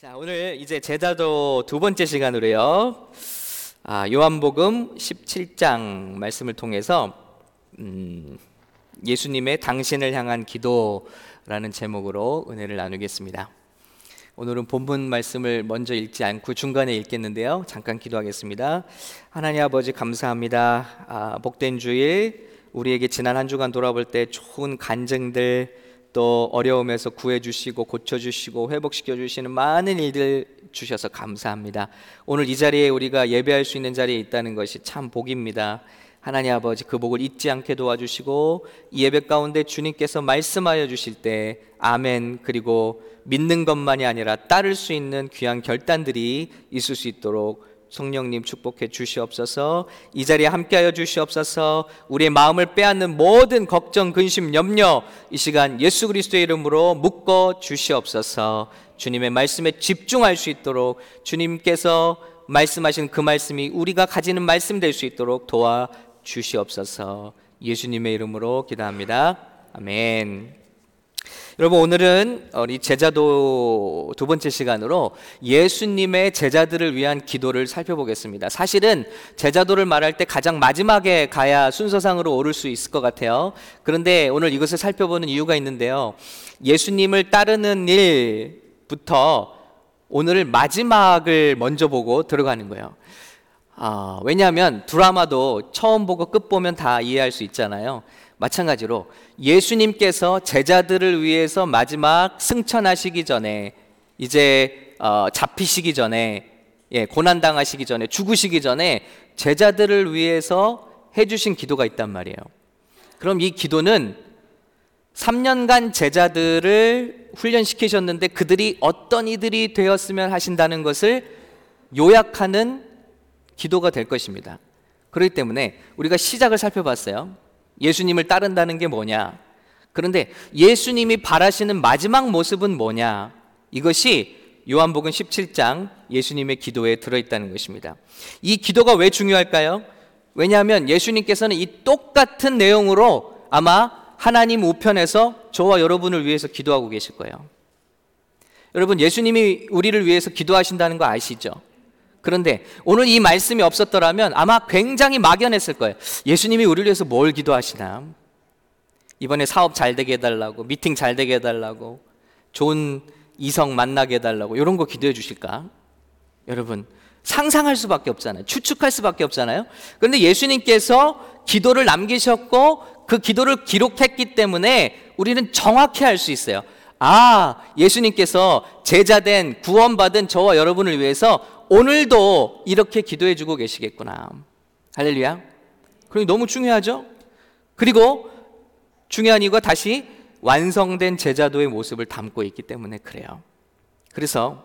자, 오늘 이제 제자도 두 번째 시간으로요. 아, 요한복음 17장 말씀을 통해서 음, 예수님의 당신을 향한 기도라는 제목으로 은혜를 나누겠습니다. 오늘은 본문 말씀을 먼저 읽지 않고 중간에 읽겠는데요. 잠깐 기도하겠습니다. 하나님 아버지 감사합니다. 아, 복된 주일 우리에게 지난 한 주간 돌아볼 때 좋은 간증들 또 어려움에서 구해주시고 고쳐주시고 회복시켜주시는 많은 일들 주셔서 감사합니다. 오늘 이 자리에 우리가 예배할 수 있는 자리에 있다는 것이 참 복입니다. 하나님 아버지 그 복을 잊지 않게 도와주시고 이 예배 가운데 주님께서 말씀하여 주실 때 아멘 그리고 믿는 것만이 아니라 따를 수 있는 귀한 결단들이 있을 수 있도록 성령님 축복해 주시옵소서. 이 자리에 함께하여 주시옵소서. 우리의 마음을 빼앗는 모든 걱정, 근심, 염려 이 시간 예수 그리스도의 이름으로 묶어 주시옵소서. 주님의 말씀에 집중할 수 있도록 주님께서 말씀하신 그 말씀이 우리가 가지는 말씀 될 수 있도록 도와 주시옵소서. 예수님의 이름으로 기도합니다. 아멘. 여러분 오늘은 우리 제자도 두 번째 시간으로 예수님의 제자들을 위한 기도를 살펴보겠습니다. 사실은 제자도를 말할 때 가장 마지막에 가야 순서상으로 오를 수 있을 것 같아요. 그런데 오늘 이것을 살펴보는 이유가 있는데요. 예수님을 따르는 일부터 오늘 마지막을 먼저 보고 들어가는 거예요. 아, 왜냐하면 드라마도 처음 보고 끝 보면 다 이해할 수 있잖아요. 마찬가지로 예수님께서 제자들을 위해서 마지막 승천하시기 전에 이제 어, 잡히시기 전에 예, 고난 당하시기 전에 죽으시기 전에 제자들을 위해서 해주신 기도가 있단 말이에요. 그럼 이 기도는 3년간 제자들을 훈련시키셨는데 그들이 어떤 이들이 되었으면 하신다는 것을 요약하는 기도가 될 것입니다. 그렇기 때문에 우리가 시작을 살펴봤어요. 예수님을 따른다는 게 뭐냐? 그런데 예수님이 바라시는 마지막 모습은 뭐냐? 이것이 요한복음 17장 예수님의 기도에 들어있다는 것입니다. 이 기도가 왜 중요할까요? 왜냐하면 예수님께서는 이 똑같은 내용으로 아마 하나님 우편에서 저와 여러분을 위해서 기도하고 계실 거예요. 여러분, 예수님이 우리를 위해서 기도하신다는 거 아시죠? 그런데 오늘 이 말씀이 없었더라면 아마 굉장히 막연했을 거예요. 예수님이 우리를 위해서 뭘 기도하시나? 이번에 사업 잘 되게 해달라고, 미팅 잘 되게 해달라고, 좋은 이성 만나게 해달라고, 이런 거 기도해 주실까? 여러분, 상상할 수밖에 없잖아요. 추측할 수밖에 없잖아요. 그런데 예수님께서 기도를 남기셨고 그 기도를 기록했기 때문에 우리는 정확히 알 수 있어요. 아, 예수님께서 제자된 구원받은 저와 여러분을 위해서 오늘도 이렇게 기도해 주고 계시겠구나. 할렐루야. 그럼 너무 중요하죠? 그리고 중요한 이유가 다시 완성된 제자도의 모습을 담고 있기 때문에 그래요. 그래서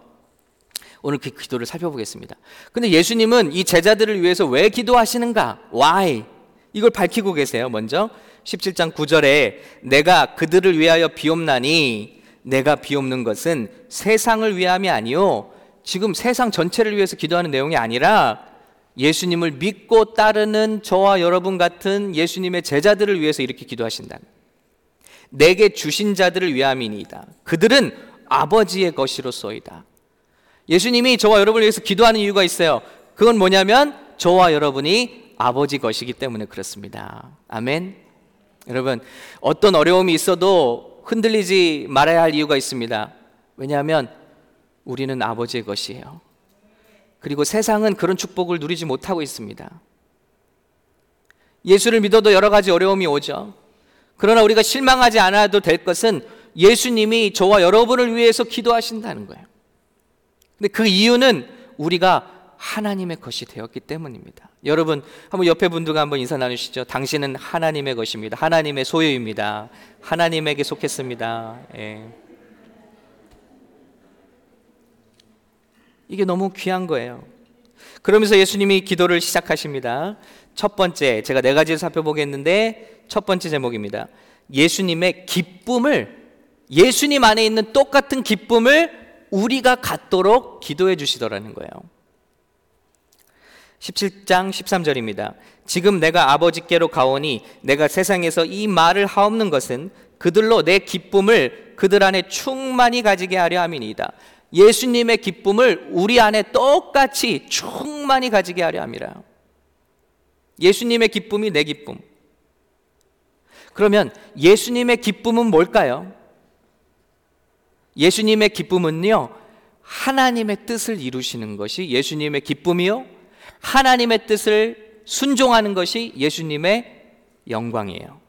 오늘 그 기도를 살펴보겠습니다. 근데 예수님은 이 제자들을 위해서 왜 기도하시는가? Why? 이걸 밝히고 계세요. 먼저 17장 9절에 내가 그들을 위하여 비옵나니 내가 비옵는 것은 세상을 위함이 아니요 지금 세상 전체를 위해서 기도하는 내용이 아니라 예수님을 믿고 따르는 저와 여러분 같은 예수님의 제자들을 위해서 이렇게 기도하신다. 내게 주신 자들을 위함이니이다. 그들은 아버지의 것이로소이다. 예수님이 저와 여러분을 위해서 기도하는 이유가 있어요. 그건 뭐냐면 저와 여러분이 아버지 것이기 때문에 그렇습니다. 아멘. 여러분, 어떤 어려움이 있어도 흔들리지 말아야 할 이유가 있습니다. 왜냐하면 우리는 아버지의 것이에요. 그리고 세상은 그런 축복을 누리지 못하고 있습니다. 예수를 믿어도 여러 가지 어려움이 오죠. 그러나 우리가 실망하지 않아도 될 것은 예수님이 저와 여러분을 위해서 기도하신다는 거예요. 근데 그 이유는 우리가 하나님의 것이 되었기 때문입니다. 여러분, 한번 옆에 분들과 한번 인사 나누시죠. 당신은 하나님의 것입니다. 하나님의 소유입니다. 하나님에게 속했습니다. 예. 이게 너무 귀한 거예요. 그러면서 예수님이 기도를 시작하십니다. 첫 번째, 제가 네 가지를 살펴보겠는데, 첫 번째 제목입니다. 예수님의 기쁨을, 예수님 안에 있는 똑같은 기쁨을 우리가 갖도록 기도해 주시더라는 거예요. 17장 13절입니다. 지금 내가 아버지께로 가오니 내가 세상에서 이 말을 하옵는 것은 그들로 내 기쁨을 그들 안에 충만히 가지게 하려 함이니이다. 예수님의 기쁨을 우리 안에 똑같이 충만히 가지게 하려 함이라. 예수님의 기쁨이 내 기쁨. 그러면 예수님의 기쁨은 뭘까요? 예수님의 기쁨은요, 하나님의 뜻을 이루시는 것이 예수님의 기쁨이요, 하나님의 뜻을 순종하는 것이 예수님의 영광이에요.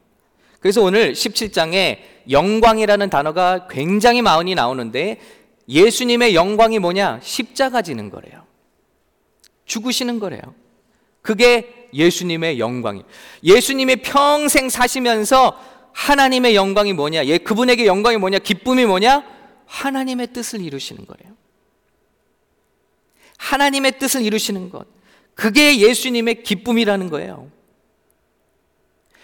그래서 오늘 17장에 영광이라는 단어가 굉장히 많이 나오는데 예수님의 영광이 뭐냐? 십자가 지는 거래요. 죽으시는 거래요. 그게 예수님의 영광이에요. 예수님이 평생 사시면서 하나님의 영광이 뭐냐? 예, 그분에게 영광이 뭐냐? 기쁨이 뭐냐? 하나님의 뜻을 이루시는 거예요. 하나님의 뜻을 이루시는 것. 그게 예수님의 기쁨이라는 거예요.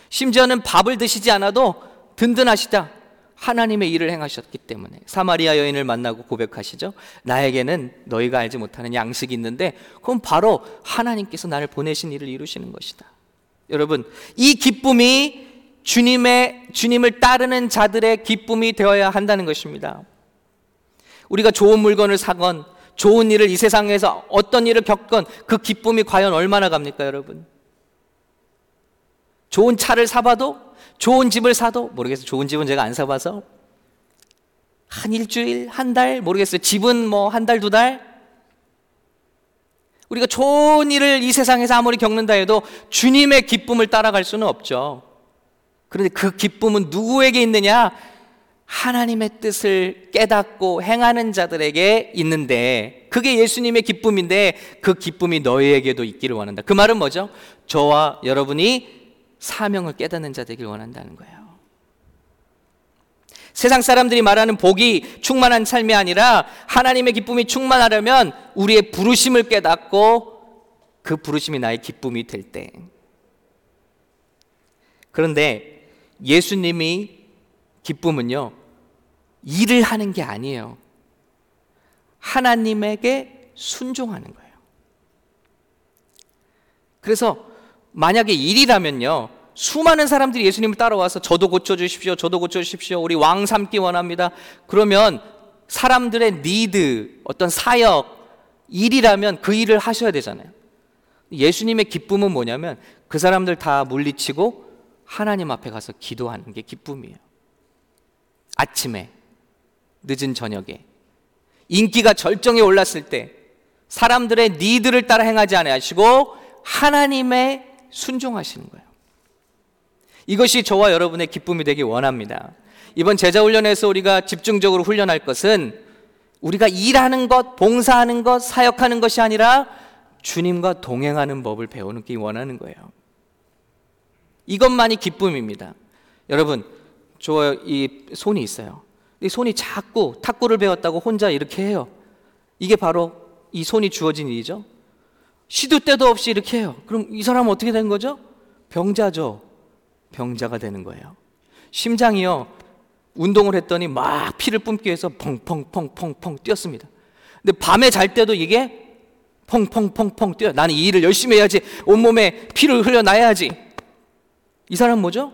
심지어는 밥을 드시지 않아도 든든하시다. 하나님의 일을 행하셨기 때문에 사마리아 여인을 만나고 고백하시죠. 나에게는 너희가 알지 못하는 양식이 있는데 그건 바로 하나님께서 나를 보내신 일을 이루시는 것이다. 여러분, 이 기쁨이 주님의 주님을 따르는 자들의 기쁨이 되어야 한다는 것입니다. 우리가 좋은 물건을 사건 좋은 일을 이 세상에서 어떤 일을 겪건 그 기쁨이 과연 얼마나 갑니까, 여러분? 좋은 차를 사봐도 좋은 집을 사도 모르겠어요. 좋은 집은 제가 안 사봐서 한 일주일, 한 달, 모르겠어요. 집은 뭐 한 달, 두 달? 우리가 좋은 일을 이 세상에서 아무리 겪는다 해도 주님의 기쁨을 따라갈 수는 없죠. 그런데 그 기쁨은 누구에게 있느냐? 하나님의 뜻을 깨닫고 행하는 자들에게 있는데 그게 예수님의 기쁨인데 그 기쁨이 너희에게도 있기를 원한다. 그 말은 뭐죠? 저와 여러분이 사명을 깨닫는 자 되길 원한다는 거예요. 세상 사람들이 말하는 복이 충만한 삶이 아니라 하나님의 기쁨이 충만하려면 우리의 부르심을 깨닫고 그 부르심이 나의 기쁨이 될 때. 그런데 예수님이 기쁨은요, 일을 하는 게 아니에요. 하나님에게 순종하는 거예요. 그래서 만약에 일이라면요. 수많은 사람들이 예수님을 따라와서 저도 고쳐주십시오. 저도 고쳐주십시오. 우리 왕 삼기 원합니다. 그러면 사람들의 니드, 어떤 사역, 일이라면 그 일을 하셔야 되잖아요. 예수님의 기쁨은 뭐냐면 그 사람들 다 물리치고 하나님 앞에 가서 기도하는 게 기쁨이에요. 아침에 늦은 저녁에 인기가 절정에 올랐을 때 사람들의 니들을 따라 행하지 아니하시고 하나님의 순종하시는 거예요. 이것이 저와 여러분의 기쁨이 되기 원합니다. 이번 제자 훈련에서 우리가 집중적으로 훈련할 것은 우리가 일하는 것, 봉사하는 것, 사역하는 것이 아니라 주님과 동행하는 법을 배우는 게 원하는 거예요. 이것만이 기쁨입니다. 여러분, 저 이 손이 있어요. 이 손이 자꾸 탁구를 배웠다고 혼자 이렇게 해요. 이게 바로 이 손이 주어진 일이죠. 시도 때도 없이 이렇게 해요. 그럼 이 사람은 어떻게 된 거죠? 병자죠. 병자가 되는 거예요. 심장이요. 운동을 했더니 막 피를 뿜기 위해서 펑펑펑펑펑 뛰었습니다. 근데 밤에 잘 때도 이게 펑펑펑펑 뛰어. 나는 이 일을 열심히 해야지. 온몸에 피를 흘려놔야지. 이 사람 뭐죠?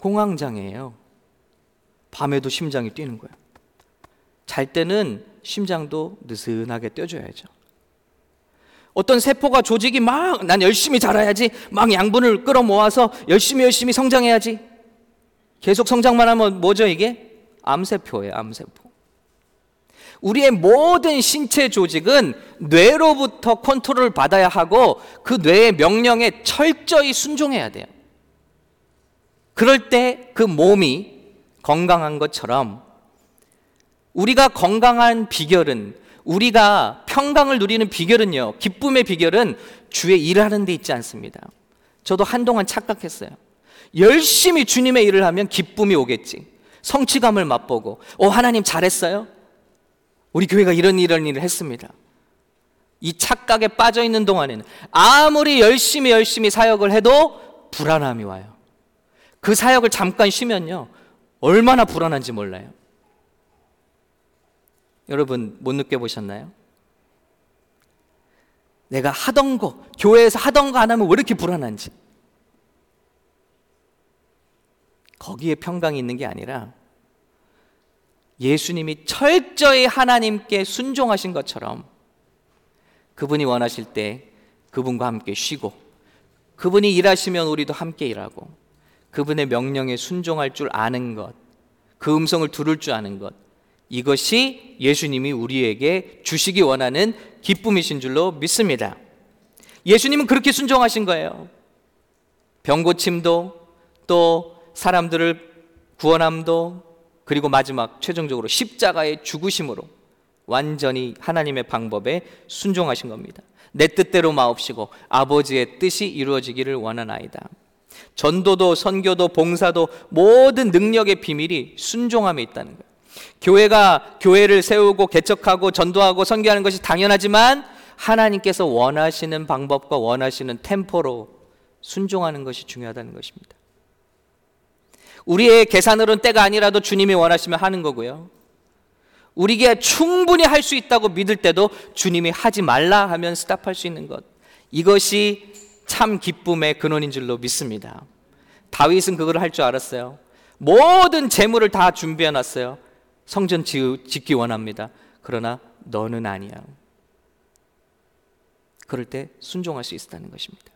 공황장애예요. 밤에도 심장이 뛰는 거예요. 잘 때는 심장도 느슨하게 뛰어줘야죠. 어떤 세포가 조직이 막 난 열심히 자라야지 막 양분을 끌어모아서 열심히 열심히 성장해야지 계속 성장만 하면 뭐죠 이게 암세포예요 암세포 우리의 모든 신체 조직은 뇌로부터 컨트롤을 받아야 하고 그 뇌의 명령에 철저히 순종해야 돼요 그럴 때 그 몸이 건강한 것처럼 우리가 건강한 비결은 우리가 평강을 누리는 비결은요, 기쁨의 비결은 주의 일을 하는 데 있지 않습니다. 저도 한동안 착각했어요. 열심히 주님의 일을 하면 기쁨이 오겠지. 성취감을 맛보고, 어, 하나님 잘했어요? 우리 교회가 이런 이런 일을 했습니다. 이 착각에 빠져 있는 동안에는 아무리 열심히 열심히 사역을 해도 불안함이 와요. 그 사역을 잠깐 쉬면요. 얼마나 불안한지 몰라요. 여러분 못 느껴보셨나요? 내가 하던 거, 교회에서 하던 거 안 하면 왜 이렇게 불안한지. 거기에 평강이 있는 게 아니라 예수님이 철저히 하나님께 순종하신 것처럼 그분이 원하실 때 그분과 함께 쉬고 그분이 일하시면 우리도 함께 일하고 그분의 명령에 순종할 줄 아는 것, 그 음성을 들을 줄 아는 것, 이것이 예수님이 우리에게 주시기 원하는 기쁨이신 줄로 믿습니다. 예수님은 그렇게 순종하신 거예요. 병 고침도 또 사람들을 구원함도 그리고 마지막 최종적으로 십자가의 죽으심으로 완전히 하나님의 방법에 순종하신 겁니다. 내 뜻대로 마옵시고 아버지의 뜻이 이루어지기를 원하나이다. 전도도 선교도 봉사도 모든 능력의 비밀이 순종함에 있다는 거예요. 교회가 교회를 세우고 개척하고 전도하고 선교하는 것이 당연하지만 하나님께서 원하시는 방법과 원하시는 템포로 순종하는 것이 중요하다는 것입니다. 우리의 계산으로는 때가 아니라도 주님이 원하시면 하는 거고요. 우리가 충분히 할 수 있다고 믿을 때도 주님이 하지 말라 하면 스탑할 수 있는 것. 이것이 참 기쁨의 근원인 줄로 믿습니다. 다윗은 그걸 할 줄 알았어요. 모든 재물을 다 준비해 놨어요. 성전 짓기 원합니다. 그러나 너는 아니야. 그럴 때 순종할 수 있었다는 것입니다.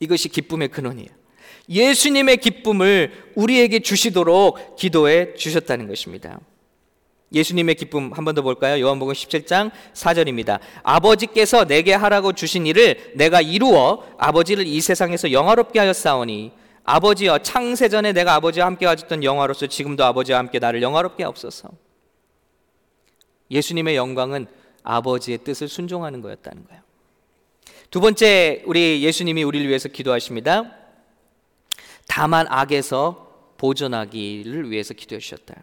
이것이 기쁨의 근원이에요. 예수님의 기쁨을 우리에게 주시도록 기도해 주셨다는 것입니다. 예수님의 기쁨 한 번 더 볼까요? 요한복음 17장 4절입니다. 아버지께서 내게 하라고 주신 일을 내가 이루어 아버지를 이 세상에서 영화롭게 하였사오니 아버지여 창세 전에 내가 아버지와 함께 가졌던 영화로서 지금도 아버지와 함께 나를 영화롭게 하옵소서. 예수님의 영광은 아버지의 뜻을 순종하는 거였다는 거예요. 두 번째 우리 예수님이 우리를 위해서 기도하십니다. 다만 악에서 보존하기를 위해서 기도해 주셨다.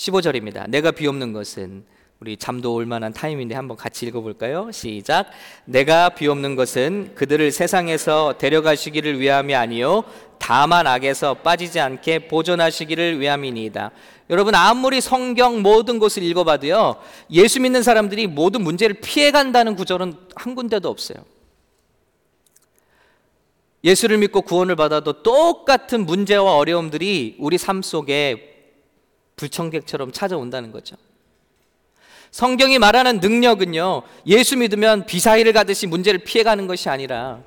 15절입니다. 내가 비옵는 것은 우리 잠도 올 만한 타임인데 한번 같이 읽어볼까요? 시작. 내가 비옵는 것은 그들을 세상에서 데려가시기를 위함이 아니요 다만 악에서 빠지지 않게 보존하시기를 위함이니이다. 여러분 아무리 성경 모든 것을 읽어봐도요 예수 믿는 사람들이 모든 문제를 피해간다는 구절은 한 군데도 없어요. 예수를 믿고 구원을 받아도 똑같은 문제와 어려움들이 우리 삶 속에 불청객처럼 찾아온다는 거죠. 성경이 말하는 능력은요, 예수 믿으면 비사이를 가듯이 문제를 피해가는 것이 아니라,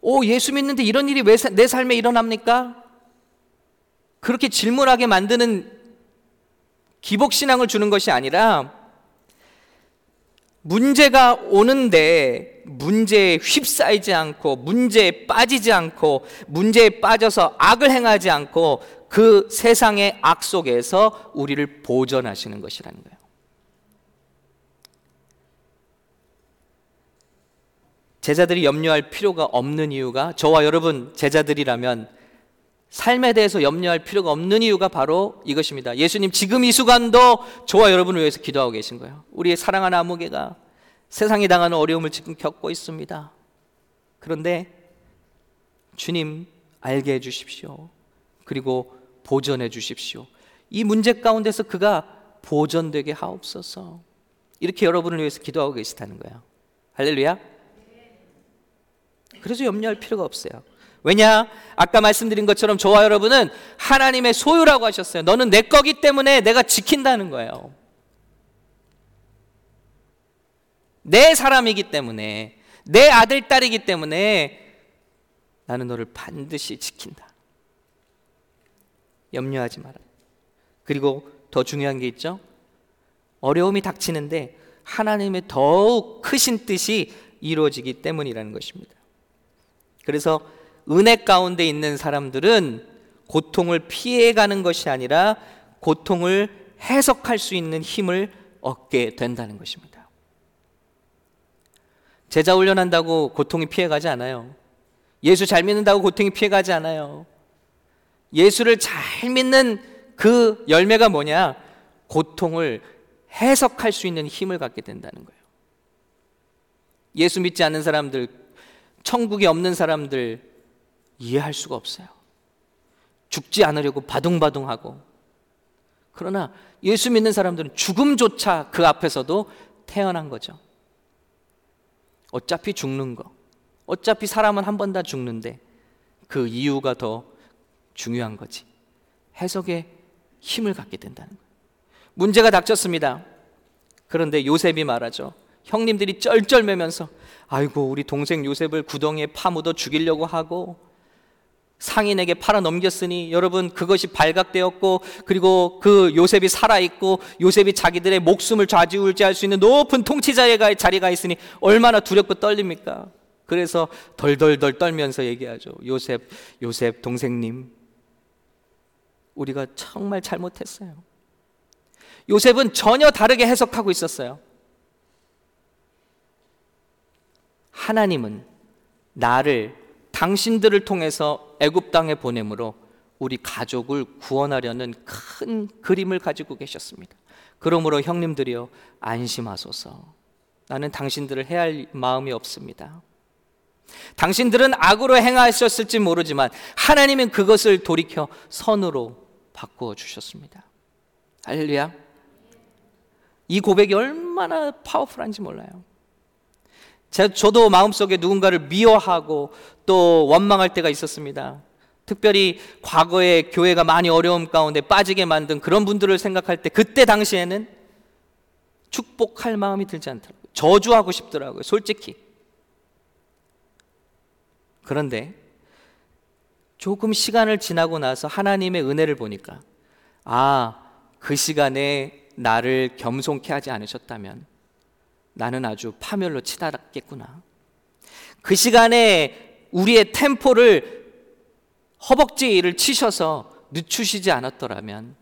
오, 예수 믿는데 이런 일이 왜 내 삶에 일어납니까? 그렇게 질문하게 만드는 기복신앙을 주는 것이 아니라, 문제가 오는데 문제에 휩싸이지 않고 문제에 빠지지 않고 문제에 빠져서 악을 행하지 않고 그 세상의 악 속에서 우리를 보존하시는 것이라는 거예요. 제자들이 염려할 필요가 없는 이유가 저와 여러분 제자들이라면 삶에 대해서 염려할 필요가 없는 이유가 바로 이것입니다. 예수님 지금 이 순간도 저와 여러분을 위해서 기도하고 계신 거예요. 우리의 사랑하는 아무개가 세상이 당하는 어려움을 지금 겪고 있습니다. 그런데 주님 알게 해 주십시오. 그리고 보존해 주십시오. 이 문제 가운데서 그가 보존되게 하옵소서. 이렇게 여러분을 위해서 기도하고 계시다는 거예요. 할렐루야. 그래서 염려할 필요가 없어요. 왜냐? 아까 말씀드린 것처럼 저와 여러분은 하나님의 소유라고 하셨어요. 너는 내 거기 때문에 내가 지킨다는 거예요. 내 사람이기 때문에, 내 아들, 딸이기 때문에 나는 너를 반드시 지킨다. 염려하지 마라. 그리고 더 중요한 게 있죠. 어려움이 닥치는데 하나님의 더욱 크신 뜻이 이루어지기 때문이라는 것입니다. 그래서 은혜 가운데 있는 사람들은 고통을 피해가는 것이 아니라 고통을 해석할 수 있는 힘을 얻게 된다는 것입니다. 제자 훈련한다고 고통이 피해가지 않아요. 예수 잘 믿는다고 고통이 피해가지 않아요. 예수를 잘 믿는 그 열매가 뭐냐? 고통을 해석할 수 있는 힘을 갖게 된다는 거예요. 예수 믿지 않는 사람들, 천국에 없는 사람들 이해할 수가 없어요. 죽지 않으려고 바둥바둥하고. 그러나 예수 믿는 사람들은 죽음조차 그 앞에서도 태어난 거죠. 어차피 죽는 거. 어차피 사람은 한 번 다 죽는데 그 이유가 더 중요한 거지. 해석의 힘을 갖게 된다는 거예요. 문제가 닥쳤습니다. 그런데 요셉이 말하죠. 형님들이 쩔쩔매면서 아이고 우리 동생 요셉을 구덩이에 파묻어 죽이려고 하고 상인에게 팔아 넘겼으니 여러분 그것이 발각되었고 그리고 그 요셉이 살아 있고 요셉이 자기들의 목숨을 좌지우지할 수 있는 높은 통치자의 자리가 있으니 얼마나 두렵고 떨립니까? 그래서 덜덜덜 떨면서 얘기하죠. 요셉 요셉 동생님 우리가 정말 잘못했어요. 요셉은 전혀 다르게 해석하고 있었어요. 하나님은 나를 당신들을 통해서 애굽 땅에 보내므로 우리 가족을 구원하려는 큰 그림을 가지고 계셨습니다. 그러므로 형님들이여 안심하소서. 나는 당신들을 해할 마음이 없습니다. 당신들은 악으로 행하셨을지 모르지만 하나님은 그것을 돌이켜 선으로 바꾸어 주셨습니다. 할렐루야. 이 고백이 얼마나 파워풀한지 몰라요. 저도 마음속에 누군가를 미워하고 또 원망할 때가 있었습니다. 특별히 과거에 교회가 많이 어려움 가운데 빠지게 만든 그런 분들을 생각할 때 그때 당시에는 축복할 마음이 들지 않더라고요. 저주하고 싶더라고요. 솔직히. 그런데 조금 시간을 지나고 나서 하나님의 은혜를 보니까 아, 그 시간에 나를 겸손케 하지 않으셨다면 나는 아주 파멸로 치달았겠구나. 그 시간에 우리의 템포를 허벅지를 치셔서 늦추시지 않았더라면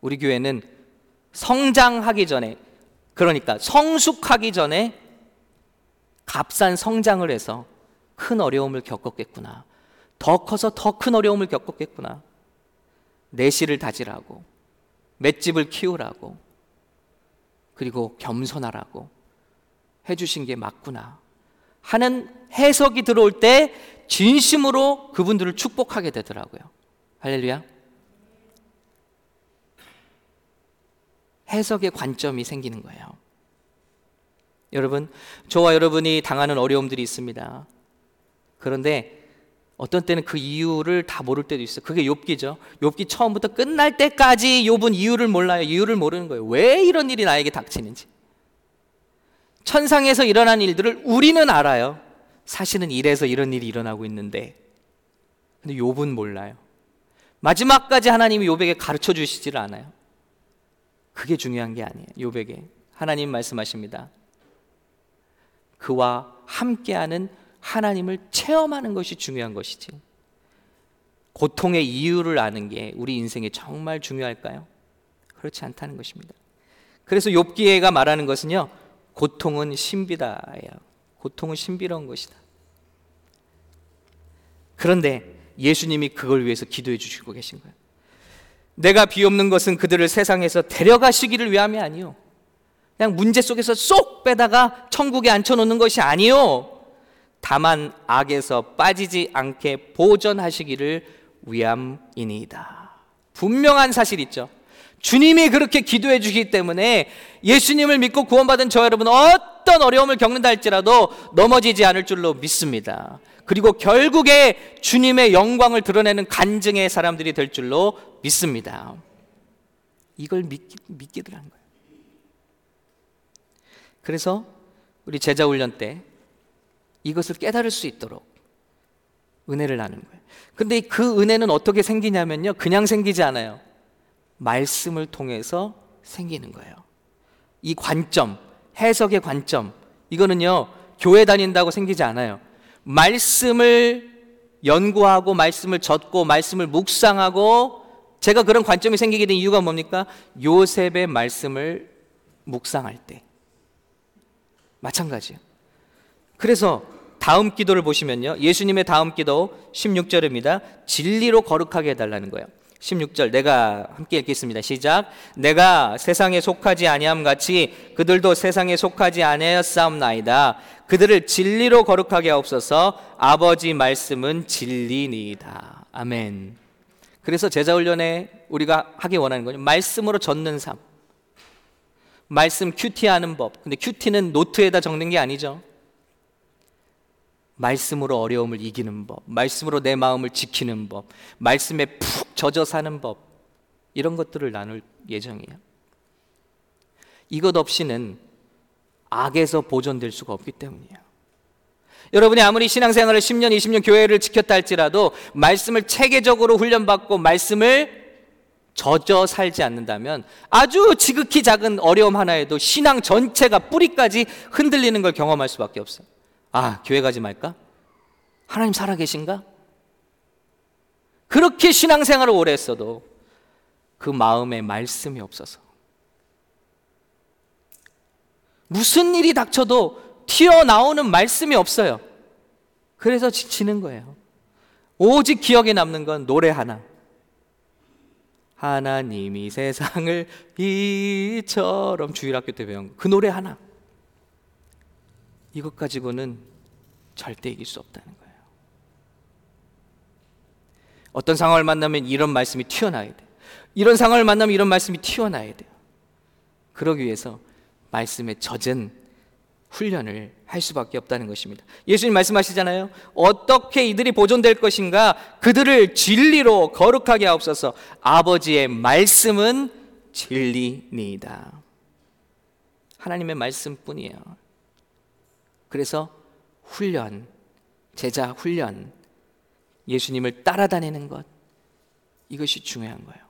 우리 교회는 성장하기 전에 그러니까 성숙하기 전에 값싼 성장을 해서 큰 어려움을 겪었겠구나. 더 커서 더 큰 어려움을 겪었겠구나. 내실을 다지라고, 맷집을 키우라고, 그리고 겸손하라고 해주신 게 맞구나 하는 해석이 들어올 때 진심으로 그분들을 축복하게 되더라고요. 할렐루야. 해석의 관점이 생기는 거예요. 여러분, 저와 여러분이 당하는 어려움들이 있습니다. 그런데 어떤 때는 그 이유를 다 모를 때도 있어요. 그게 욥기죠. 욥기 처음부터 끝날 때까지 욥은 이유를 몰라요. 이유를 모르는 거예요. 왜 이런 일이 나에게 닥치는지. 천상에서 일어난 일들을 우리는 알아요. 사실은 이래서 이런 일이 일어나고 있는데. 근데 욥은 몰라요. 마지막까지 하나님이 욥에게 가르쳐 주시지를 않아요. 그게 중요한 게 아니에요. 욥에게 하나님 말씀하십니다. 그와 함께하는 하나님을 체험하는 것이 중요한 것이지. 고통의 이유를 아는 게 우리 인생에 정말 중요할까요? 그렇지 않다는 것입니다. 그래서 욥기가 말하는 것은요. 고통은 신비다예요. 고통은 신비로운 것이다. 그런데 예수님이 그걸 위해서 기도해 주시고 계신 거예요. 내가 비옵는 것은 그들을 세상에서 데려가시기를 위함이 아니요. 그냥 문제 속에서 쏙 빼다가 천국에 앉혀놓는 것이 아니요. 다만 악에서 빠지지 않게 보전하시기를 위함이니이다. 분명한 사실 있죠. 주님이 그렇게 기도해 주시기 때문에 예수님을 믿고 구원받은 저 여러분 어떤 어려움을 겪는다 할지라도 넘어지지 않을 줄로 믿습니다. 그리고 결국에 주님의 영광을 드러내는 간증의 사람들이 될 줄로 믿습니다. 이걸 믿기, 믿기들 한 거예요. 그래서 우리 제자 훈련 때 이것을 깨달을 수 있도록 은혜를 나는 거예요. 근데 그 은혜는 어떻게 생기냐면요. 그냥 생기지 않아요. 말씀을 통해서 생기는 거예요. 이 관점, 해석의 관점, 이거는요, 교회 다닌다고 생기지 않아요. 말씀을 연구하고, 말씀을 젖고, 말씀을 묵상하고, 제가 그런 관점이 생기게 된 이유가 뭡니까? 요셉의 말씀을 묵상할 때. 마찬가지예요. 그래서 다음 기도를 보시면요. 예수님의 다음 기도 16절입니다. 진리로 거룩하게 해달라는 거예요. 16절 내가 함께 읽겠습니다. 시작. 내가 세상에 속하지 아니함 같이 그들도 세상에 속하지 아니하였사옵나이다. 그들을 진리로 거룩하게 하옵소서. 아버지 말씀은 진리니이다. 아멘. 그래서 제자 훈련에 우리가 하기 원하는 거죠. 말씀으로 젖는 삶. 말씀 큐티하는 법. 근데 큐티는 노트에다 적는 게 아니죠. 말씀으로 어려움을 이기는 법, 말씀으로 내 마음을 지키는 법, 말씀에 푹 젖어 사는 법, 이런 것들을 나눌 예정이에요. 이것 없이는 악에서 보존될 수가 없기 때문이에요. 여러분이 아무리 신앙생활을 10년, 20년 교회를 지켰다 할지라도 말씀을 체계적으로 훈련받고 말씀을 젖어 살지 않는다면 아주 지극히 작은 어려움 하나에도 신앙 전체가 뿌리까지 흔들리는 걸 경험할 수밖에 없어요. 아, 교회 가지 말까? 하나님 살아계신가? 그렇게 신앙생활을 오래 했어도 그 마음에 말씀이 없어서 무슨 일이 닥쳐도 튀어나오는 말씀이 없어요. 그래서 지치는 거예요. 오직 기억에 남는 건 노래 하나. 하나님이 세상을 이처럼 주일학교 때 배운 그 노래 하나. 이것 가지고는 절대 이길 수 없다는 거예요. 어떤 상황을 만나면 이런 말씀이 튀어나와야 돼. 이런 상황을 만나면 이런 말씀이 튀어나와야 돼요. 그러기 위해서 말씀에 젖은 훈련을 할 수밖에 없다는 것입니다. 예수님 말씀하시잖아요. 어떻게 이들이 보존될 것인가? 그들을 진리로 거룩하게 하옵소서. 아버지의 말씀은 진리니이다. 하나님의 말씀뿐이에요. 그래서 훈련, 제자 훈련, 예수님을 따라다니는 것 이것이 중요한 거예요.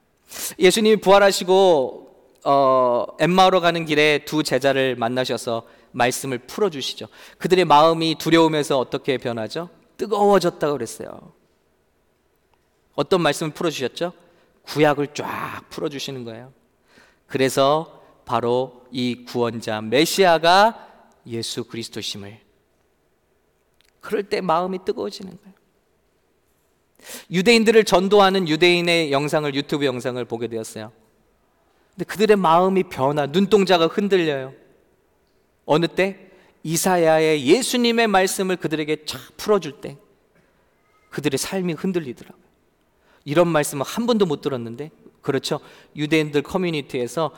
예수님이 부활하시고 어, 엠마오로 가는 길에 두 제자를 만나셔서 말씀을 풀어 주시죠. 그들의 마음이 두려움에서 어떻게 변하죠? 뜨거워졌다고 그랬어요. 어떤 말씀을 풀어 주셨죠? 구약을 쫙 풀어 주시는 거예요. 그래서 바로 이 구원자 메시아가 예수 그리스도심을 그럴 때 마음이 뜨거워지는 거예요. 유대인들을 전도하는 유대인의 영상을 유튜브 영상을 보게 되었어요. 근데 그들의 마음이 변화, 눈동자가 흔들려요. 어느 때 이사야의 예수님의 말씀을 그들에게 쫙 풀어줄 때 그들의 삶이 흔들리더라고요. 이런 말씀은 한 번도 못 들었는데 그렇죠. 유대인들 커뮤니티에서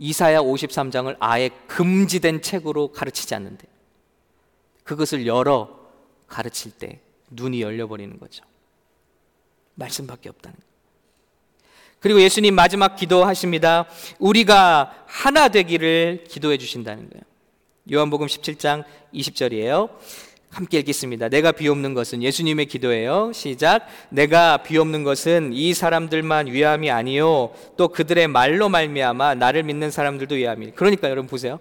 이사야 53장을 아예 금지된 책으로 가르치지 않는데 그것을 열어 가르칠 때 눈이 열려버리는 거죠. 말씀밖에 없다는. 그리고 예수님 마지막 기도하십니다. 우리가 하나 되기를 기도해 주신다는 거예요. 요한복음 17장 20절이에요. 함께 읽겠습니다. 내가 비옵는 것은 예수님의 기도예요. 시작. 내가 비옵는 것은 이 사람들만 위함이 아니요 또 그들의 말로 말미암아 나를 믿는 사람들도 위함이. 그러니까 여러분 보세요.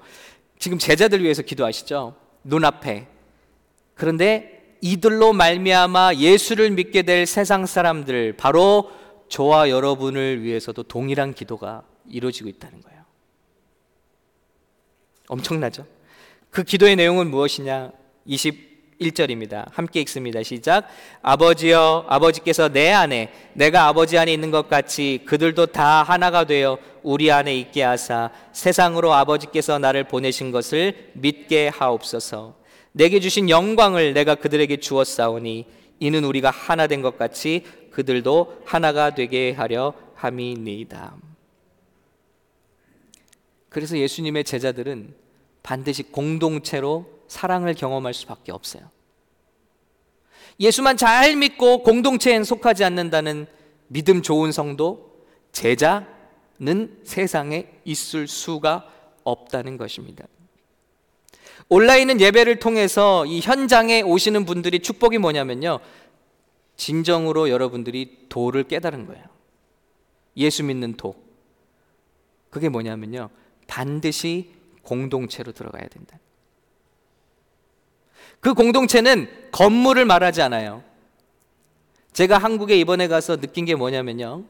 지금 제자들 위해서 기도하시죠. 눈앞에. 그런데 이들로 말미암아 예수를 믿게 될 세상 사람들 바로 저와 여러분을 위해서도 동일한 기도가 이루어지고 있다는 거예요. 엄청나죠? 그 기도의 내용은 무엇이냐? 21절입니다. 함께 읽습니다. 시작. 아버지여, 아버지께서 내 안에, 내가 아버지 안에 있는 것 같이 그들도 다 하나가 되어 우리 안에 있게 하사 세상으로 아버지께서 나를 보내신 것을 믿게 하옵소서. 내게 주신 영광을 내가 그들에게 주었사오니 이는 우리가 하나 된 것 같이 그들도 하나가 되게 하려 함이니이다. 그래서 예수님의 제자들은 반드시 공동체로 사랑을 경험할 수밖에 없어요. 예수만 잘 믿고 공동체엔 속하지 않는다는 믿음 좋은 성도, 제자는 세상에 있을 수가 없다는 것입니다. 온라인은 예배를 통해서 이 현장에 오시는 분들이 축복이 뭐냐면요. 진정으로 여러분들이 도를 깨달은 거예요. 예수 믿는 도. 그게 뭐냐면요. 반드시 공동체로 들어가야 된다. 그 공동체는 건물을 말하지 않아요. 제가 한국에 이번에 가서 느낀 게 뭐냐면요.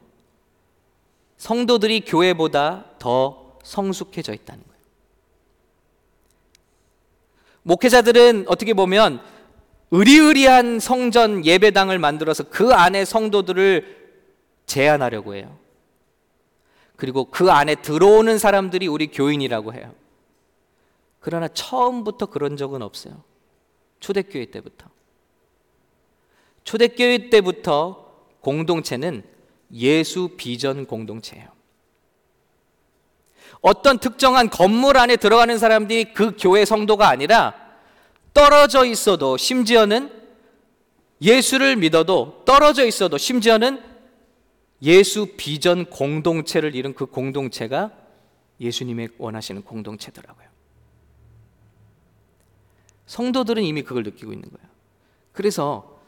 성도들이 교회보다 더 성숙해져 있다는 거예요. 목회자들은 어떻게 보면 의리의리한 성전 예배당을 만들어서 그 안에 성도들을 제한하려고 해요. 그리고 그 안에 들어오는 사람들이 우리 교인이라고 해요. 그러나 처음부터 그런 적은 없어요. 초대교회 때부터. 초대교회 때부터 공동체는 예수 비전 공동체예요. 어떤 특정한 건물 안에 들어가는 사람들이 그 교회 성도가 아니라 떨어져 있어도 심지어는 예수를 믿어도 떨어져 있어도 심지어는 예수 비전 공동체를 이룬 그 공동체가 예수님의 원하시는 공동체더라고요. 성도들은 이미 그걸 느끼고 있는 거예요. 그래서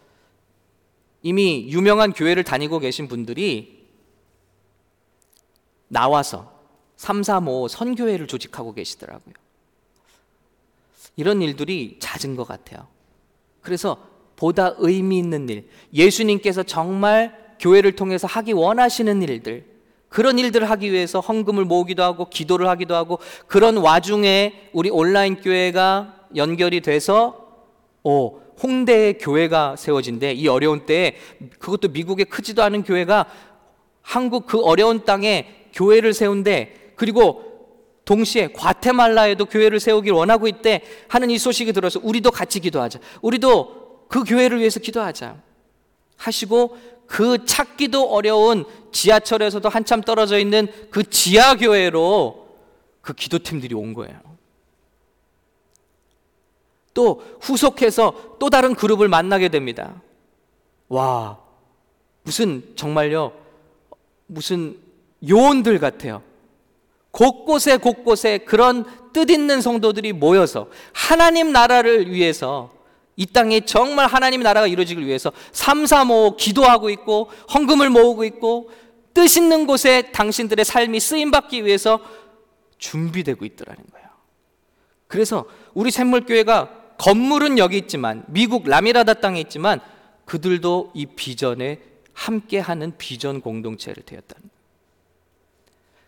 이미 유명한 교회를 다니고 계신 분들이 나와서 335 선교회를 조직하고 계시더라고요. 이런 일들이 잦은 것 같아요. 그래서 보다 의미 있는 일, 예수님께서 정말 교회를 통해서 하기 원하시는 일들, 그런 일들을 하기 위해서 헌금을 모으기도 하고 기도를 하기도 하고 그런 와중에 우리 온라인 교회가 연결이 돼서 오, 홍대에 교회가 세워진대. 이 어려운 때에 그것도 미국의 크지도 않은 교회가 한국 그 어려운 땅에 교회를 세운대. 그리고 동시에 과테말라에도 교회를 세우길 원하고 있대 하는 이 소식이 들어서 우리도 같이 기도하자. 우리도 그 교회를 위해서 기도하자. 하시고 그 찾기도 어려운 지하철에서도 한참 떨어져 있는 그 지하 교회로 그 기도팀들이 온 거예요. 또 후속해서 또 다른 그룹을 만나게 됩니다. 와, 무슨 정말요, 무슨 요원들 같아요. 곳곳에 곳곳에 그런 뜻있는 성도들이 모여서 하나님 나라를 위해서 이 땅에 정말 하나님 나라가 이루어지길 위해서 3, 3, 5 기도하고 있고 헌금을 모으고 있고 뜻있는 곳에 당신들의 삶이 쓰임받기 위해서 준비되고 있더라는 거예요. 그래서 우리 샘물교회가 건물은 여기 있지만 미국 라미라다 땅에 있지만 그들도 이 비전에 함께하는 비전 공동체를 되었다는.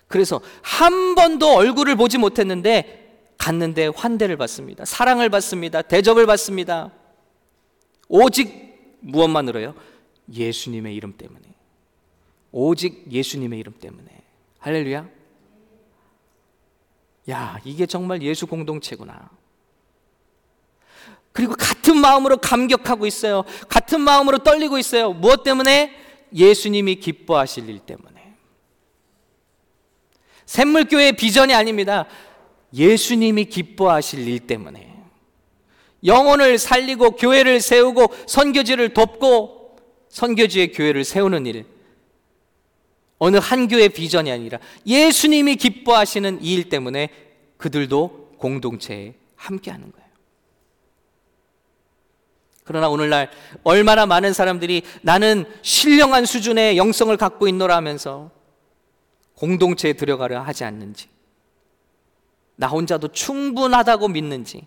그래서 한 번도 얼굴을 보지 못했는데 갔는데 환대를 받습니다. 사랑을 받습니다. 대접을 받습니다. 오직 무엇만으로요? 예수님의 이름 때문에. 오직 예수님의 이름 때문에. 할렐루야. 야, 이게 정말 예수 공동체구나. 그리고 같은 마음으로 감격하고 있어요. 같은 마음으로 떨리고 있어요. 무엇 때문에? 예수님이 기뻐하실 일 때문에. 샘물교회의 비전이 아닙니다. 예수님이 기뻐하실 일 때문에. 영혼을 살리고 교회를 세우고 선교지를 돕고 선교지의 교회를 세우는 일. 어느 한 교회 비전이 아니라 예수님이 기뻐하시는 이 일 때문에 그들도 공동체에 함께 하는 거예요. 그러나 오늘날 얼마나 많은 사람들이 나는 신령한 수준의 영성을 갖고 있노라 하면서 공동체에 들어가려 하지 않는지, 나 혼자도 충분하다고 믿는지,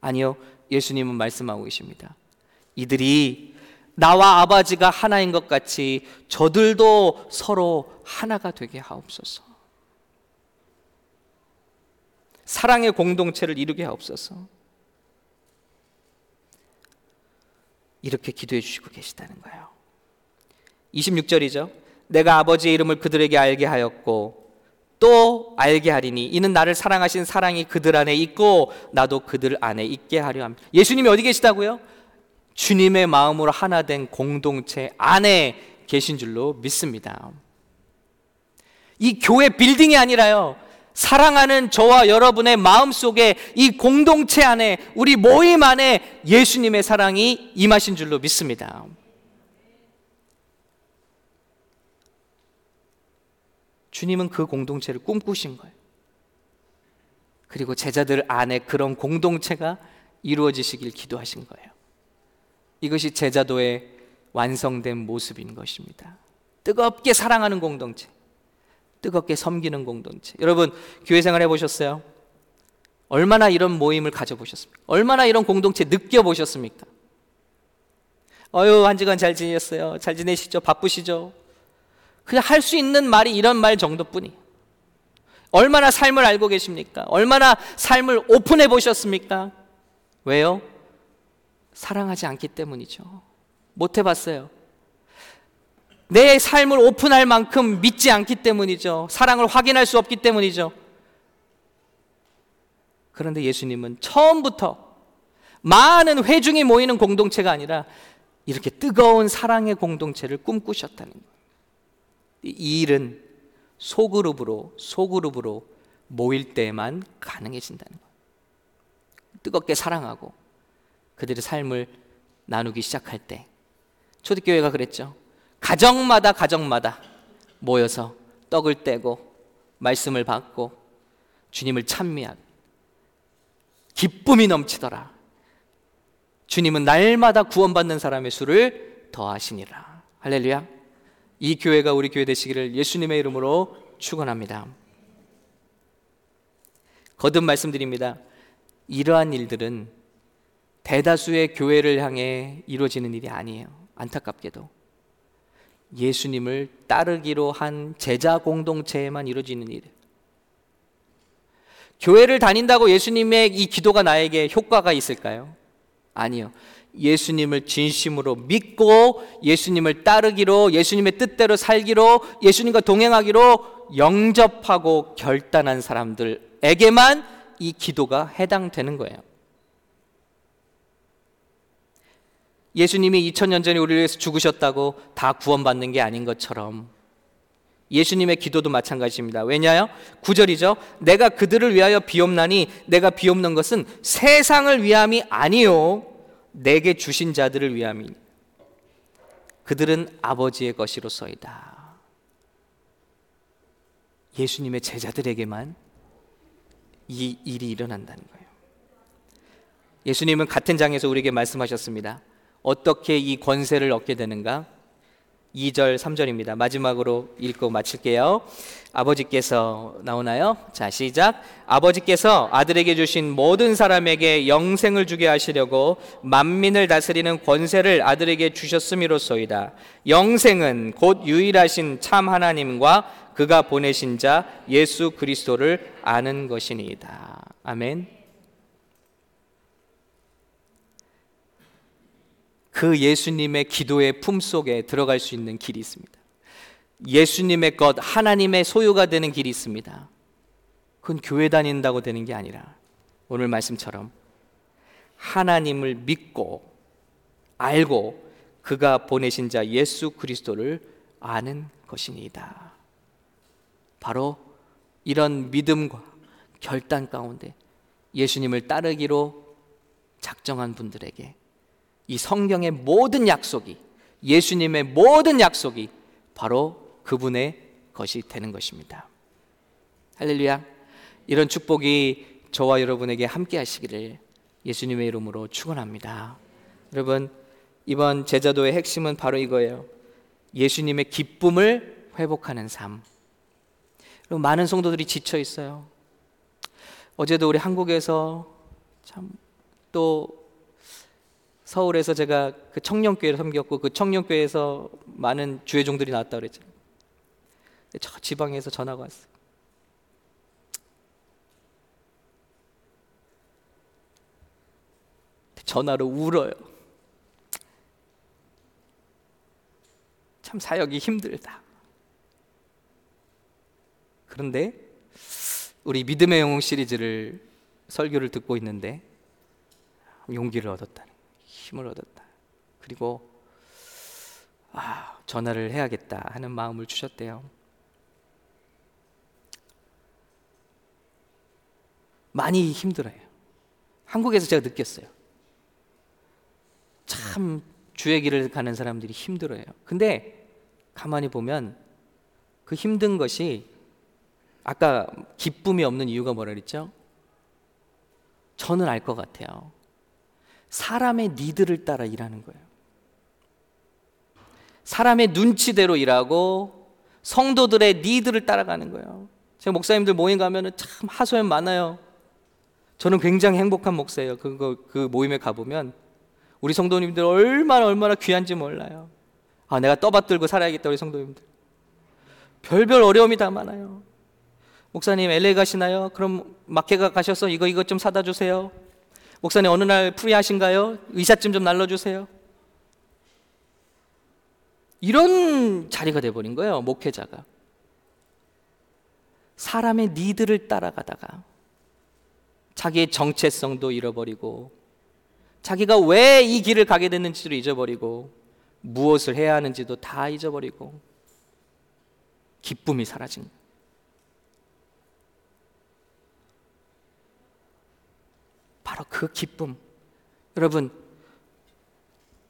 아니요, 예수님은 말씀하고 계십니다. 이들이 나와 아버지가 하나인 것 같이 저들도 서로 하나가 되게 하옵소서. 사랑의 공동체를 이루게 하옵소서. 이렇게 기도해 주시고 계시다는 거예요. 26절이죠. 내가 아버지의 이름을 그들에게 알게 하였고 또 알게 하리니 이는 나를 사랑하신 사랑이 그들 안에 있고 나도 그들 안에 있게 하려 합니다. 예수님이 어디 계시다고요? 주님의 마음으로 하나 된 공동체 안에 계신 줄로 믿습니다. 이 교회 빌딩이 아니라요. 사랑하는 저와 여러분의 마음 속에 이 공동체 안에 우리 모임 안에 예수님의 사랑이 임하신 줄로 믿습니다. 주님은 그 공동체를 꿈꾸신 거예요. 그리고 제자들 안에 그런 공동체가 이루어지시길 기도하신 거예요. 이것이 제자도의 완성된 모습인 것입니다. 뜨겁게 사랑하는 공동체. 뜨겁게 섬기는 공동체. 여러분, 교회 생활 해보셨어요? 얼마나 이런 모임을 가져보셨습니까? 얼마나 이런 공동체 느껴보셨습니까? 어유, 한 주간 잘 지냈어요. 잘 지내시죠? 바쁘시죠? 그냥 할 수 있는 말이 이런 말 정도뿐이. 얼마나 삶을 알고 계십니까? 얼마나 삶을 오픈해 보셨습니까? 왜요? 사랑하지 않기 때문이죠. 못 해봤어요. 내 삶을 오픈할 만큼 믿지 않기 때문이죠. 사랑을 확인할 수 없기 때문이죠. 그런데 예수님은 처음부터 많은 회중이 모이는 공동체가 아니라 이렇게 뜨거운 사랑의 공동체를 꿈꾸셨다는 거예요. 이 일은 소그룹으로, 소그룹으로 모일 때만 가능해진다는 거예요. 뜨겁게 사랑하고 그들의 삶을 나누기 시작할 때. 초대교회가 그랬죠. 가정마다 가정마다 모여서 떡을 떼고 말씀을 받고 주님을 찬미한 기쁨이 넘치더라. 주님은 날마다 구원받는 사람의 수를 더하시니라. 할렐루야. 이 교회가 우리 교회 되시기를 예수님의 이름으로 축원합니다. 거듭 말씀드립니다. 이러한 일들은 대다수의 교회를 향해 이루어지는 일이 아니에요. 안타깝게도. 예수님을 따르기로 한 제자 공동체에만 이루어지는 일. 교회를 다닌다고 예수님의 이 기도가 나에게 효과가 있을까요? 아니요. 예수님을 진심으로 믿고 예수님을 따르기로 예수님의 뜻대로 살기로 예수님과 동행하기로 영접하고 결단한 사람들에게만 이 기도가 해당되는 거예요. 예수님이 2000년 전에 우리를 위해서 죽으셨다고 다 구원받는 게 아닌 것처럼 예수님의 기도도 마찬가지입니다. 왜냐요? 구절이죠. 내가 그들을 위하여 비옵나니 내가 비옵는 것은 세상을 위함이 아니요 내게 주신 자들을 위함이니 그들은 아버지의 것이로서이다. 예수님의 제자들에게만 이 일이 일어난다는 거예요. 예수님은 같은 장에서 우리에게 말씀하셨습니다. 어떻게 이 권세를 얻게 되는가? 2절, 3절입니다. 마지막으로 읽고 마칠게요. 아버지께서 나오나요? 자, 시작. 아버지께서 아들에게 주신 모든 사람에게 영생을 주게 하시려고 만민을 다스리는 권세를 아들에게 주셨음이로소이다. 영생은 곧 유일하신 참 하나님과 그가 보내신 자 예수 그리스도를 아는 것이니이다. 아멘. 그 예수님의 기도의 품 속에 들어갈 수 있는 길이 있습니다. 예수님의 것, 하나님의 소유가 되는 길이 있습니다. 그건 교회 다닌다고 되는 게 아니라 오늘 말씀처럼 하나님을 믿고 알고 그가 보내신 자 예수 그리스도를 아는 것이니이다. 바로 이런 믿음과 결단 가운데 예수님을 따르기로 작정한 분들에게 이 성경의 모든 약속이 예수님의 모든 약속이 바로 그분의 것이 되는 것입니다. 할렐루야. 이런 축복이 저와 여러분에게 함께 하시기를 예수님의 이름으로 축원합니다. 여러분, 이번 제자도의 핵심은 바로 이거예요. 예수님의 기쁨을 회복하는 삶. 많은 성도들이 지쳐 있어요. 어제도 우리 한국에서 참 또 서울에서 제가 그 청년교회를 섬겼고 그 청년교회에서 많은 주회종들이 나왔다 그랬죠. 저 지방에서 전화가 왔어요. 전화로 울어요. 참 사역이 힘들다. 그런데 우리 믿음의 영웅 시리즈를 설교를 듣고 있는데 용기를 얻었다. 힘을 얻었다. 그리고 아, 전화를 해야겠다 하는 마음을 주셨대요. 많이 힘들어요. 한국에서 제가 느꼈어요. 참 주의 길을 가는 사람들이 힘들어요. 근데 가만히 보면 그 힘든 것이 아까 기쁨이 없는 이유가 뭐라 그랬죠? 저는 알 것 같아요. 사람의 니들을 따라 일하는 거예요. 사람의 눈치대로 일하고 성도들의 니들을 따라가는 거예요. 제가 목사님들 모임 가면은 참 하소연 많아요. 저는 굉장히 행복한 목사예요. 그거 그 모임에 가 보면 우리 성도님들 얼마나 얼마나 귀한지 몰라요. 아 내가 떠받들고 살아야겠다 우리 성도님들. 별별 어려움이 다 많아요. 목사님 LA 가시나요? 그럼 마켓가 가셔서 이거 이거 좀 사다 주세요. 목사님 어느 날 프리하신가요? 의사쯤 좀 날려주세요. 이런 자리가 돼버린 거예요, 목회자가. 사람의 니들을 따라가다가 자기의 정체성도 잃어버리고 자기가 왜 이 길을 가게 됐는지도 잊어버리고 무엇을 해야 하는지도 다 잊어버리고 기쁨이 사라진 거예요. 바로 그 기쁨. 여러분,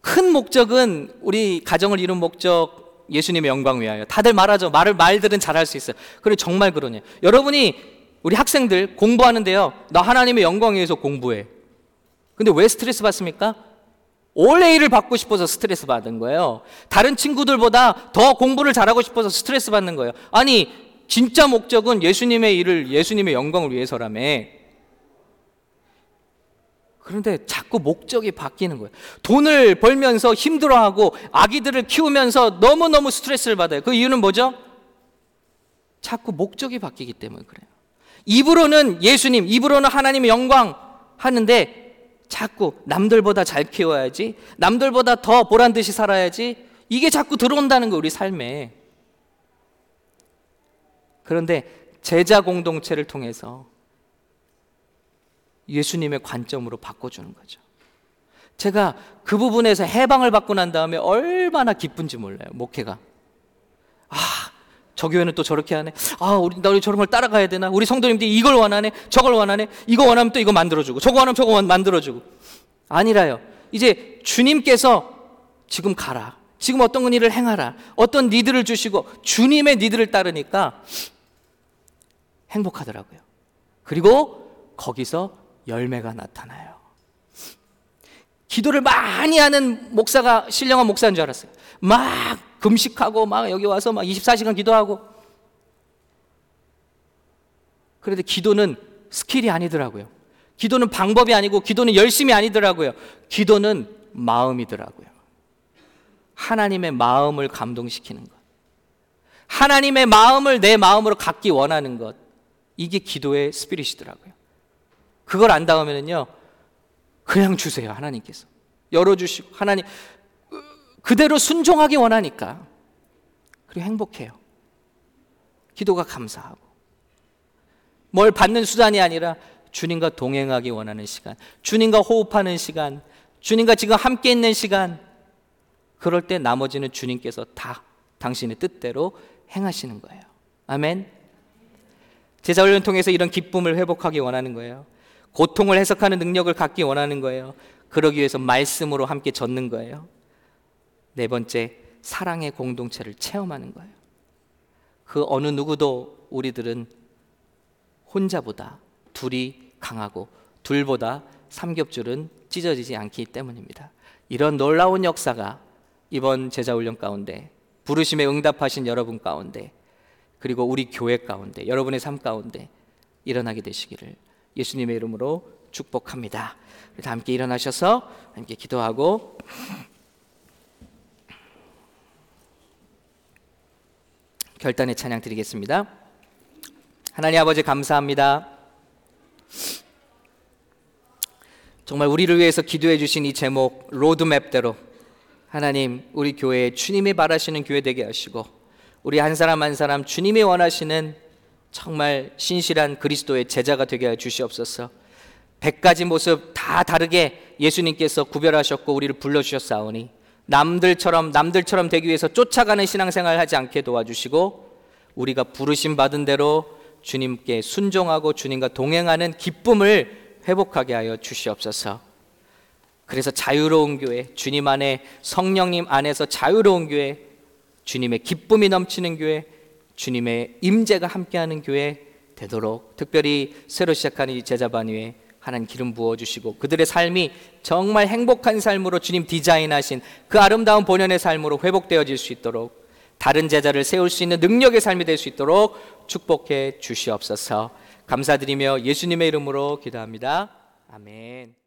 큰 목적은 우리 가정을 이룬 목적, 예수님의 영광 위하여. 다들 말하죠. 말을 말들은 잘할 수 있어요. 그래 정말 그러냐. 여러분이 우리 학생들 공부하는데요. 나 하나님의 영광 위해서 공부해. 근데 왜 스트레스 받습니까? 올레이를 받고 싶어서 스트레스 받은 거예요. 다른 친구들보다 더 공부를 잘하고 싶어서 스트레스 받는 거예요. 아니, 진짜 목적은 예수님의 일을, 예수님의 영광을 위해서라며. 그런데 자꾸 목적이 바뀌는 거예요. 돈을 벌면서 힘들어하고 아기들을 키우면서 너무너무 스트레스를 받아요. 그 이유는 뭐죠? 자꾸 목적이 바뀌기 때문에 그래요. 입으로는 예수님, 입으로는 하나님의 영광 하는데 자꾸 남들보다 잘 키워야지, 남들보다 더 보란 듯이 살아야지, 이게 자꾸 들어온다는 거 우리 삶에. 그런데 제자 공동체를 통해서 예수님의 관점으로 바꿔주는 거죠. 제가 그 부분에서 해방을 받고 난 다음에 얼마나 기쁜지 몰라요, 목회가. 아, 저 교회는 또 저렇게 하네. 아, 우리, 나 우리 저런 걸 따라가야 되나? 우리 성도님들이 이걸 원하네. 저걸 원하네. 이거 원하면 또 이거 만들어주고. 저거 원하면 저거 만들어주고. 아니라요. 이제 주님께서 지금 가라. 지금 어떤 일을 행하라. 어떤 니들을 주시고 주님의 니들을 따르니까 행복하더라고요. 그리고 거기서 열매가 나타나요. 기도를 많이 하는 목사가 신령한 목사인 줄 알았어요. 막 금식하고 막 여기 와서 막 24시간 기도하고. 그런데 기도는 skill이 아니더라고요. 기도는 방법이 아니고 기도는 열심이 아니더라고요. 기도는 마음이더라고요. 하나님의 마음을 감동시키는 것. 하나님의 마음을 내 마음으로 갖기 원하는 것. 이게 기도의 spirit이더라고요. 그걸 안 닿으면요. 그냥 주세요. 하나님께서. 열어주시고. 하나님, 그대로 순종하기 원하니까. 그리고 행복해요. 기도가 감사하고. 뭘 받는 수단이 아니라 주님과 동행하기 원하는 시간, 주님과 호흡하는 시간, 주님과 지금 함께 있는 시간. 그럴 때 나머지는 주님께서 다 당신의 뜻대로 행하시는 거예요. 아멘. 제자 훈련 통해서 이런 기쁨을 회복하기 원하는 거예요. 고통을 해석하는 능력을 갖기 원하는 거예요. 그러기 위해서 말씀으로 함께 젖는 거예요. 네 번째, 사랑의 공동체를 체험하는 거예요. 그 어느 누구도 우리들은 혼자보다 둘이 강하고 둘보다 삼겹줄은 찢어지지 않기 때문입니다. 이런 놀라운 역사가 이번 제자훈련 가운데 부르심에 응답하신 여러분 가운데 그리고 우리 교회 가운데 여러분의 삶 가운데 일어나게 되시기를 예수님의 이름으로 축복합니다. 다 함께 일어나셔서 함께 기도하고 결단의 찬양 드리겠습니다. 하나님 아버지 감사합니다. 정말 우리를 위해서 기도해 주신 이 제목 로드맵대로 하나님 우리 교회에 주님이 바라시는 교회 되게 하시고 우리 한 사람 한 사람 주님이 원하시는 정말 신실한 그리스도의 제자가 되게 해 주시옵소서. 백 가지 모습 다 다르게 예수님께서 구별하셨고 우리를 불러 주셨사오니 남들처럼 남들처럼 되기 위해서 쫓아가는 신앙생활 하지 않게 도와주시고 우리가 부르심 받은 대로 주님께 순종하고 주님과 동행하는 기쁨을 회복하게 하여 주시옵소서. 그래서 자유로운 교회, 주님 안에 성령님 안에서 자유로운 교회, 주님의 기쁨이 넘치는 교회, 주님의 임재가 함께하는 교회 되도록 특별히 새로 시작하는 이 제자반 위에 하나님 기름 부어 주시고 그들의 삶이 정말 행복한 삶으로 주님 디자인하신 그 아름다운 본연의 삶으로 회복되어질 수 있도록 다른 제자를 세울 수 있는 능력의 삶이 될 수 있도록 축복해 주시옵소서. 감사드리며 예수님의 이름으로 기도합니다. 아멘.